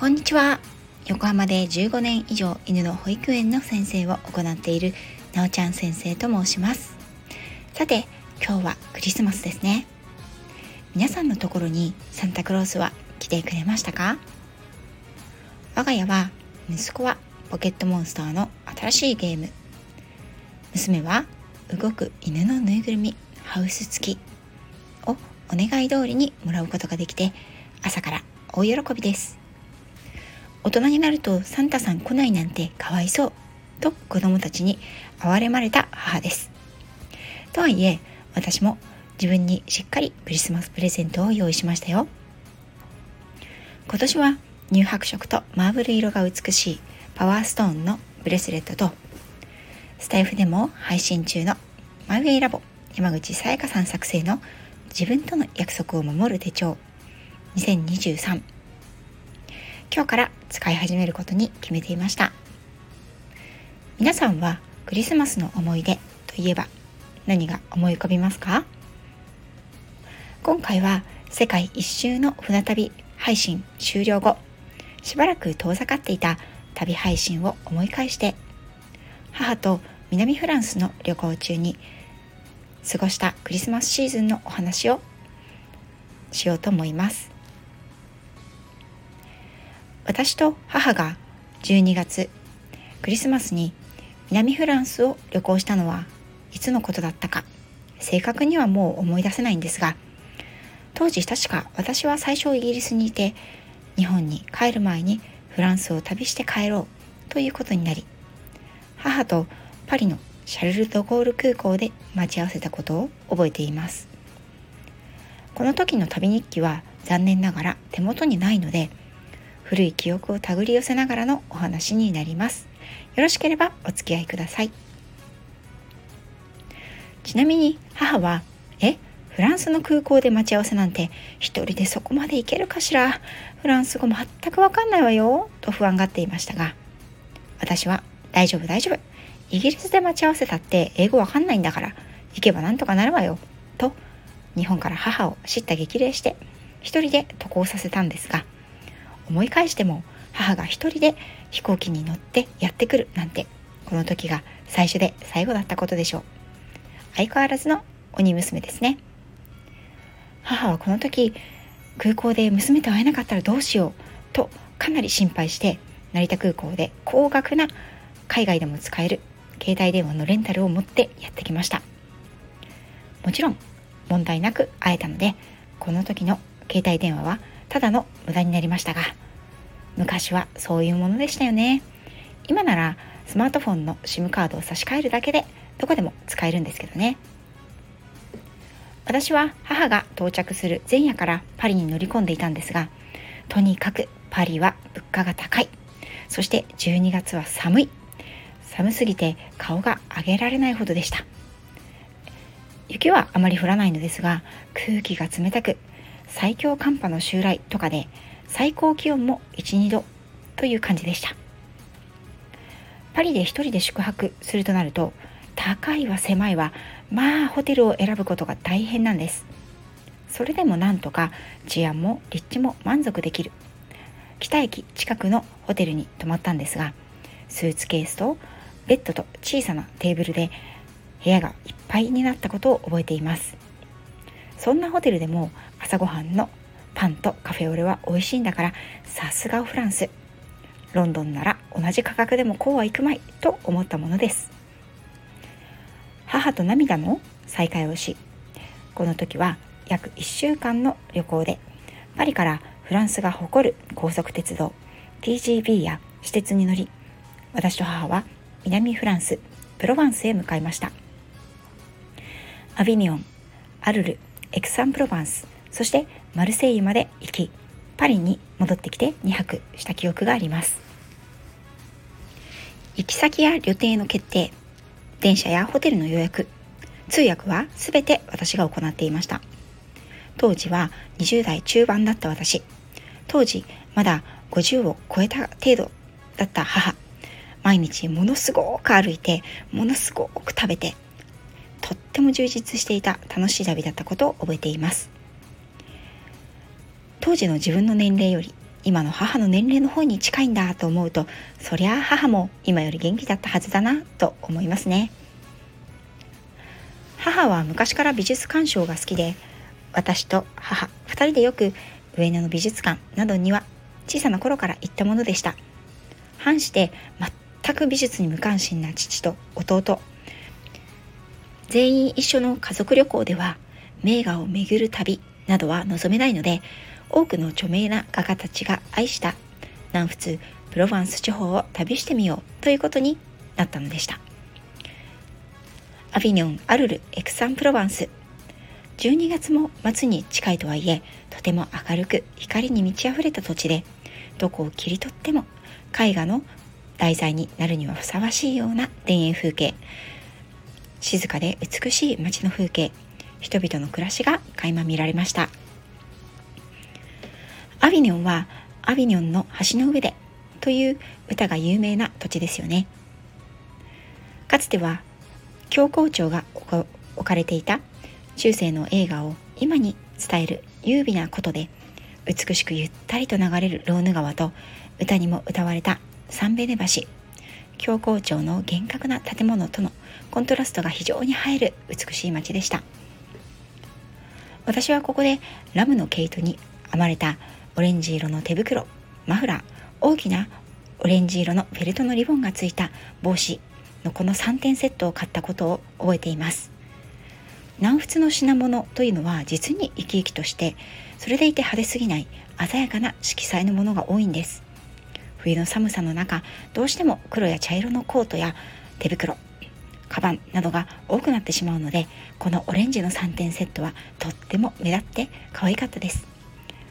こんにちは。横浜で15年以上犬の保育園の先生を行っているなおちゃん先生と申します。さて今日はクリスマスですね。皆さんのところにサンタクロースは来てくれましたか？我が家は息子はポケットモンスターの新しいゲーム。娘は動く犬のぬいぐるみハウス付きをお願い通りにもらうことができて朝から大喜びです。大人になるとサンタさん来ないなんてかわいそうと子供たちに哀れまれた母です。とはいえ私も自分にしっかりクリスマスプレゼントを用意しましたよ。今年は乳白色とマーブル色が美しいパワーストーンのブレスレットとスタイフでも配信中のマイウェイラボ山口さやかさん作成の自分との約束を守る手帳2023今日から使い始めることに決めていました。皆さんはクリスマスの思い出といえば何が思い浮かびますか？今回は世界一周の船旅配信終了後しばらく遠ざかっていた旅配信を思い返して母と南フランスの旅行中に過ごしたクリスマスシーズンのお話をしようと思います。私と母が12月クリスマスに南フランスを旅行したのはいつのことだったか正確にはもう思い出せないんですが当時確か私は最初イギリスにいて日本に帰る前にフランスを旅して帰ろうということになり母とパリのシャルル・ド・ゴール空港で待ち合わせたことを覚えています。この時の旅日記は残念ながら手元にないので古い記憶を手繰り寄せながらのお話になります。よろしければお付き合いください。ちなみに母はえフランスの空港で待ち合わせなんて一人でそこまで行けるかしら？フランス語全くわかんないわよと不安がっていましたが私は大丈夫大丈夫。イギリスで待ち合わせたって英語わかんないんだから行けばなんとかなるわよと日本から母を叱咤激励して一人で渡航させたんですが思い返しても母が一人で飛行機に乗ってやってくるなんてこの時が最初で最後だったことでしょう。相変わらずの鬼娘ですね。母はこの時空港で娘と会えなかったらどうしようとかなり心配して成田空港で高額な海外でも使える携帯電話のレンタルを持ってやってきました。もちろん問題なく会えたのでこの時の携帯電話はただの無駄になりましたが昔はそういうものでしたよね。今ならスマートフォンの SIM カードを差し替えるだけでどこでも使えるんですけどね。私は母が到着する前夜からパリに乗り込んでいたんですがとにかくパリは物価が高い。そして12月は寒い。寒すぎて顔が上げられないほどでした。雪はあまり降らないのですが空気が冷たく最強寒波の襲来とかで最高気温も12度という感じでした。パリで一人で宿泊するとなると高いは狭いはまあホテルを選ぶことが大変なんです。それでもなんとか治安も立地も満足できる。北駅近くのホテルに泊まったんですがスーツケースとベッドと小さなテーブルで部屋がいっぱいになったことを覚えています。そんなホテルでも朝ごはんのパンとカフェオレは美味しいんだからさすがフランス。ロンドンなら同じ価格でもこうはいくまいと思ったものです。母と涙の再会をしこの時は約1週間の旅行でパリからフランスが誇る高速鉄道 TGV や私鉄に乗り私と母は南フランスプロヴァンスへ向かいました。アビニオンアルルエクサンプロヴァンス。そしてマルセイユまで行きパリに戻ってきて2泊した記憶があります。行き先や旅程の決定電車やホテルの予約通訳は全て私が行っていました。当時は20代中盤だった私。当時まだ50を超えた程度だった母。毎日ものすごく歩いてものすごく食べてとっても充実していた楽しい旅だったことを覚えています。当時の自分の年齢より今の母の年齢の方に近いんだと思うとそりゃあ母も今より元気だったはずだなと思いますね。母は昔から美術鑑賞が好きで私と母2人でよく上野の美術館などには小さな頃から行ったものでした。反して全く美術に無関心な父と弟全員一緒の家族旅行では名画を巡る旅などは望めないので多くの著名な画家たちが愛した南仏プロヴァンス地方を旅してみようということになったのでした。アビニョン・アルル・エクサン・プロヴァンス。12月も末に近いとはいえとても明るく光に満ち溢れた土地でどこを切り取っても絵画の題材になるにはふさわしいような田園風景。静かで美しい街の風景。人々の暮らしが垣間見られました。アビニョンはアビニョンの橋の上でという歌が有名な土地ですよね。かつては教皇庁が置かれていた中世の映画を今に伝える優美なことで美しくゆったりと流れるローヌ川と歌にも歌われたサンベネ橋。教皇庁の厳格な建物とのコントラストが非常に映える美しい街でした。私はここでラムの毛糸に編まれたオレンジ色の手袋マフラー大きなオレンジ色のフェルトのリボンがついた帽子のこの3点セットを買ったことを覚えています。南仏の品物というのは実に生き生きとしてそれでいて派手すぎない鮮やかな色彩のものが多いんです。冬の寒さの中どうしても黒や茶色のコートや手袋カバンなどが多くなってしまうのでこのオレンジの3点セットはとっても目立って可愛かったです。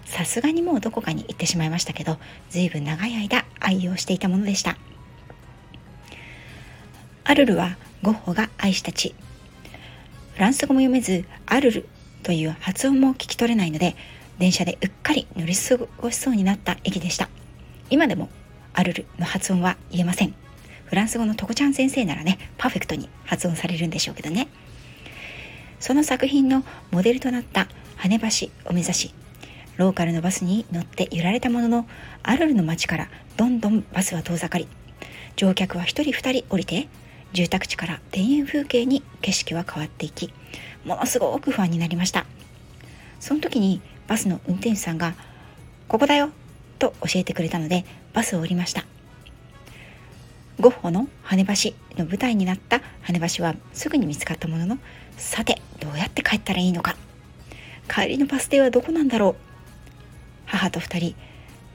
さすがにもうどこかに行ってしまいましたけど随分長い間愛用していたものでした。アルルはゴッホが愛した地フランス語も読めずアルルという発音も聞き取れないので電車でうっかり乗り過ごしそうになった駅でした。今でもアルルの発音は言えません。フランス語のトコちゃん先生ならねパーフェクトに発音されるんでしょうけどね。その作品のモデルとなった羽橋を目指しローカルのバスに乗って揺られたもののアルルの街からどんどんバスは遠ざかり乗客は1人2人降りて住宅地から田園風景に景色は変わっていきものすごく不安になりました。その時にバスの運転手さんが「ここだよ」と教えてくれたのでバスを降りました。ゴッホの羽橋の舞台になった羽橋はすぐに見つかったもののさてどうやって帰ったらいいのか。帰りのバス停はどこなんだろう。母と2人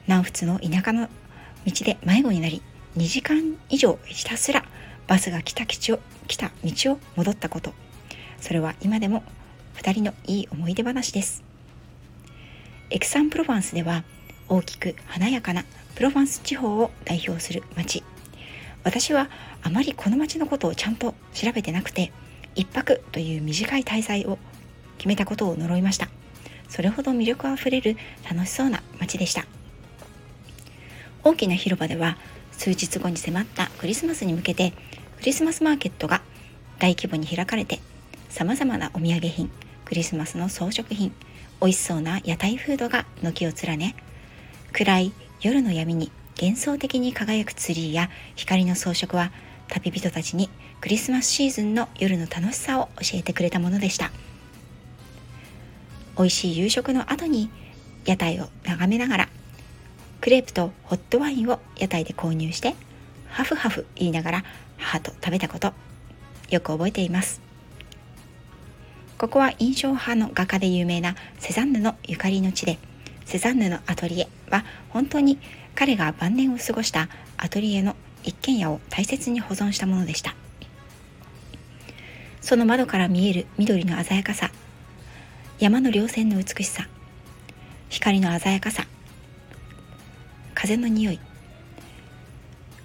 南仏の田舎の道で迷子になり2時間以上ひたすらバスが来た道を来た道を戻ったこと。それは今でも2人のいい思い出話です。エクサンプロヴァンスでは大きく華やかなプロヴァンス地方を代表する町私はあまりこの町のことをちゃんと調べてなくて1泊という短い滞在を決めたことを呪いました。それほど魅力あふれる楽しそうな街でした。大きな広場では数日後に迫ったクリスマスに向けてクリスマスマーケットが大規模に開かれてさまざまなお土産品クリスマスの装飾品美味しそうな屋台フードが軒を連ね暗い夜の闇に幻想的に輝くツリーや光の装飾は旅人たちにクリスマスシーズンの夜の楽しさを教えてくれたものでした。美味しい夕食の後に屋台を眺めながらクレープとホットワインを屋台で購入してハフハフ言いながら母と食べたことよく覚えていますここは印象派の画家で有名なセザンヌのゆかりの地でセザンヌのアトリエは本当に彼が晩年を過ごしたアトリエの一軒家を大切に保存したものでした。その窓から見える緑の鮮やかさ山の稜線の美しさ光の鮮やかさ風の匂い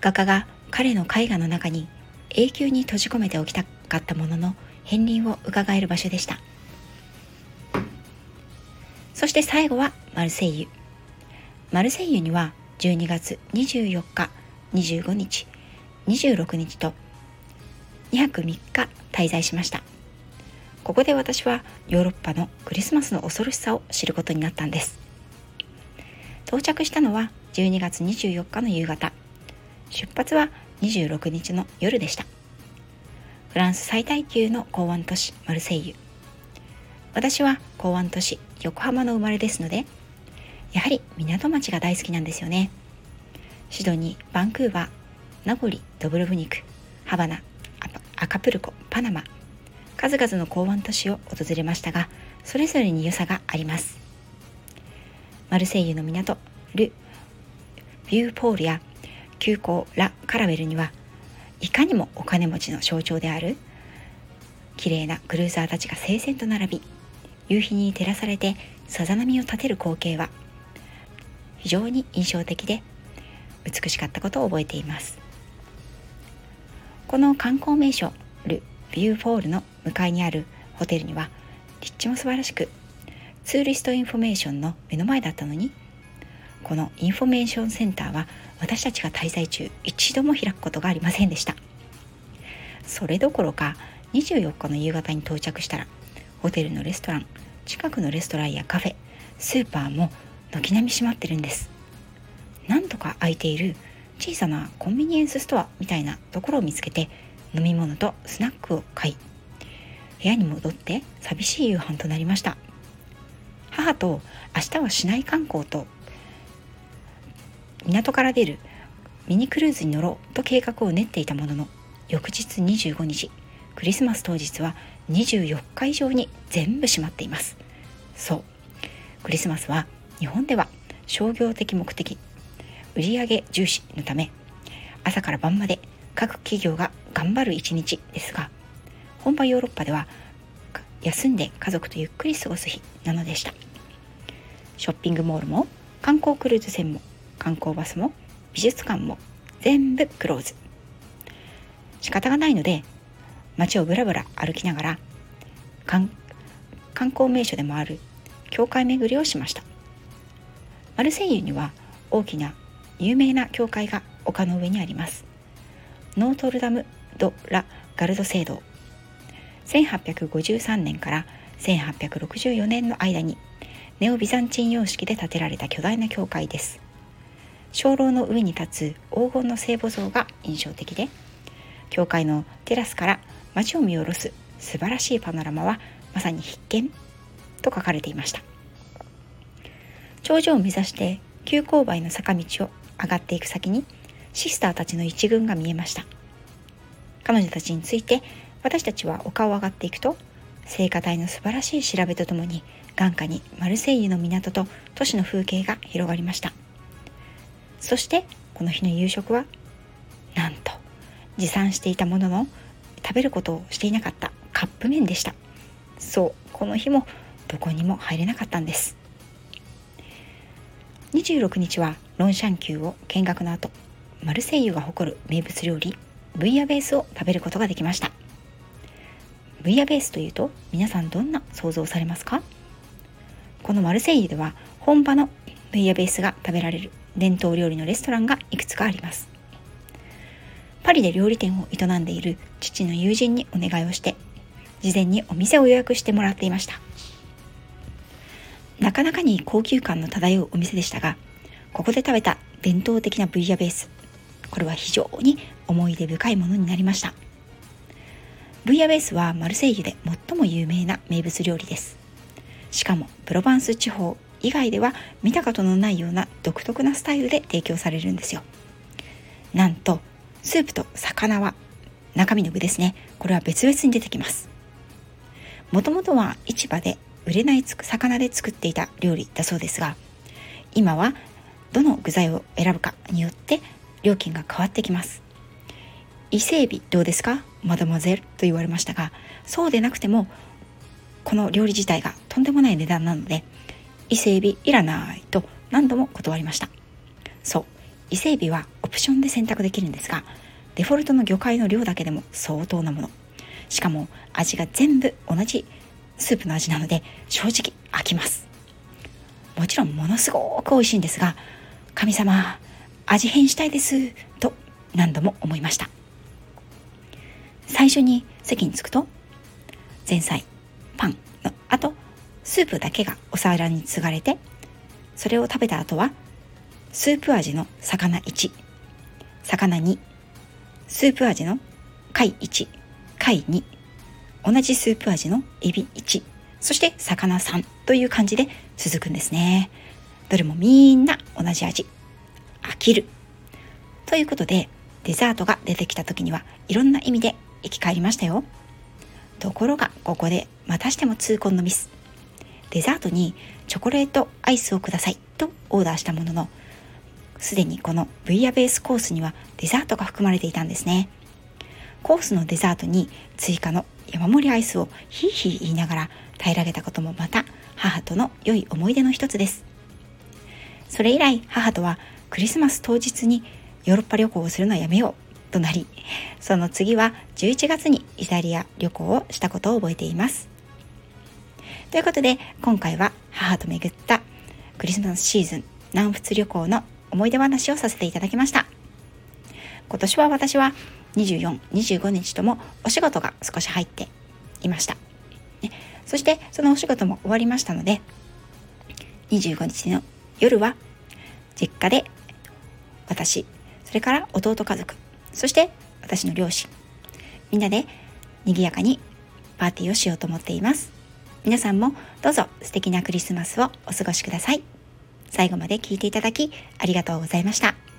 画家が彼の絵画の中に永久に閉じ込めておきたかったものの片鱗を伺える場所でした。そして最後はマルセイユ。マルセイユには12月24日25日26日と2泊3日滞在しました。ここで私はヨーロッパのクリスマスの恐ろしさを知ることになったんです。到着したのは12月24日の夕方。出発は26日の夜でした。フランス最大級の港湾都市マルセイユ。私は港湾都市横浜の生まれですのでやはり港町が大好きなんですよね。シドニーバンクーバーナゴリドブロブニクハバナアカプルコパナマ。数々の港湾都市を訪れましたがそれぞれに良さがあります。マルセイユの港 Le Vieux-Port や旧港 La Caravelle にはいかにもお金持ちの象徴である綺麗なクルーザーたちが整然と並び夕日に照らされてさざ波を立てる光景は非常に印象的で美しかったことを覚えています。この観光名所 Le Vieux-Port の向かいにあるホテルには立地も素晴らしくツーリストインフォメーションの目の前だったのにこのインフォメーションセンターは私たちが滞在中一度も開くことがありませんでした。それどころか24日の夕方に到着したらホテルのレストラン近くのレストランやカフェスーパーも軒並み閉まってるんです。なんとか空いている小さなコンビニエンスストアみたいなところを見つけて飲み物とスナックを買い部屋に戻って寂しい夕飯となりました。母と明日は市内観光と港から出るミニクルーズに乗ろうと計画を練っていたものの翌日25日クリスマス当日は24日以上に全部閉まっています。そうクリスマスは日本では商業的目的売上重視のため朝から晩まで各企業が頑張る一日ですが本場ヨーロッパでは休んで家族とゆっくり過ごす日なのでした。ショッピングモールも観光クルーズ船も観光バスも美術館も全部クローズ。仕方がないので街をぶらぶら歩きながら観光名所でもある教会巡りをしました。マルセイユには大きな有名な教会が丘の上にあります。ノートルダム・ド・ラ・ガルド聖堂。1853年から1864年の間にネオビザンチン様式で建てられた巨大な教会です。鐘楼の上に立つ黄金の聖母像が印象的で教会のテラスから街を見下ろす素晴らしいパノラマはまさに必見と書かれていました。頂上を目指して急勾配の坂道を上がっていく先にシスターたちの一群が見えました。彼女たちについて私たちは丘を上がっていくと聖火台の素晴らしい調べとともに眼下にマルセイユの港と都市の風景が広がりました。そしてこの日の夕食はなんと持参していたものの食べることをしていなかったカップ麺でした。そうこの日もどこにも入れなかったんです。26日はロンシャン級を見学の後マルセイユが誇る名物料理ブイヤベースを食べることができました。ブイヤベースというと皆さんどんな想像されますか？このマルセイユでは本場のブイヤベースが食べられる伝統料理のレストランがいくつかあります。パリで料理店を営んでいる父の友人にお願いをして事前にお店を予約してもらっていました。なかなかに高級感の漂うお店でしたがここで食べた伝統的なブイヤベース。これは非常に思い出深いものになりました。ブイヤベースはマルセイユで最も有名な名物料理です。しかもプロバンス地方以外では見たことのないような独特なスタイルで提供されるんですよ。なんとスープと魚は中身の具ですね。これは別々に出てきます。もともとは市場で売れない魚で作っていた料理だそうですが今はどの具材を選ぶかによって料金が変わってきます。伊勢海老どうですか？マドマゼルと言われましたがそうでなくてもこの料理自体がとんでもない値段なので伊勢海老いらないと何度も断りました。そう伊勢海老はオプションで選択できるんですがデフォルトの魚介の量だけでも相当なもの。しかも味が全部同じスープの味なので正直飽きます。もちろんものすごく美味しいんですが神様味変したいですと何度も思いました。最初に席に着くと前菜パンの後スープだけがお皿に継がれてそれを食べた後はスープ味の魚1魚2スープ味の貝1貝2同じスープ味のエビ1そして魚3という感じで続くんですね。どれもみんな同じ味。飽きる。ということでデザートが出てきた時にはいろんな意味で生き返りましたよ。ところがここでまたしても痛恨のミス。デザートにチョコレートアイスをくださいとオーダーしたもののすでにこのブイヤベースコースにはデザートが含まれていたんですね。コースのデザートに追加の山盛りアイスをヒーヒー言いながら平らげたこともまた母との良い思い出の一つです。それ以来母とはクリスマス当日にヨーロッパ旅行をするのはやめようとなりその次は11月にイタリア旅行をしたことを覚えています。ということで今回は母と巡ったクリスマスシーズン南仏旅行の思い出話をさせていただきました。今年は私は24、25日ともお仕事が少し入っていました、ね、そしてそのお仕事も終わりましたので25日の夜は実家で私それから弟家族そして私の両親みんなで賑やかにパーティーをしようと思っています。皆さんもどうぞ素敵なクリスマスをお過ごしください。最後まで聞いていただきありがとうございました。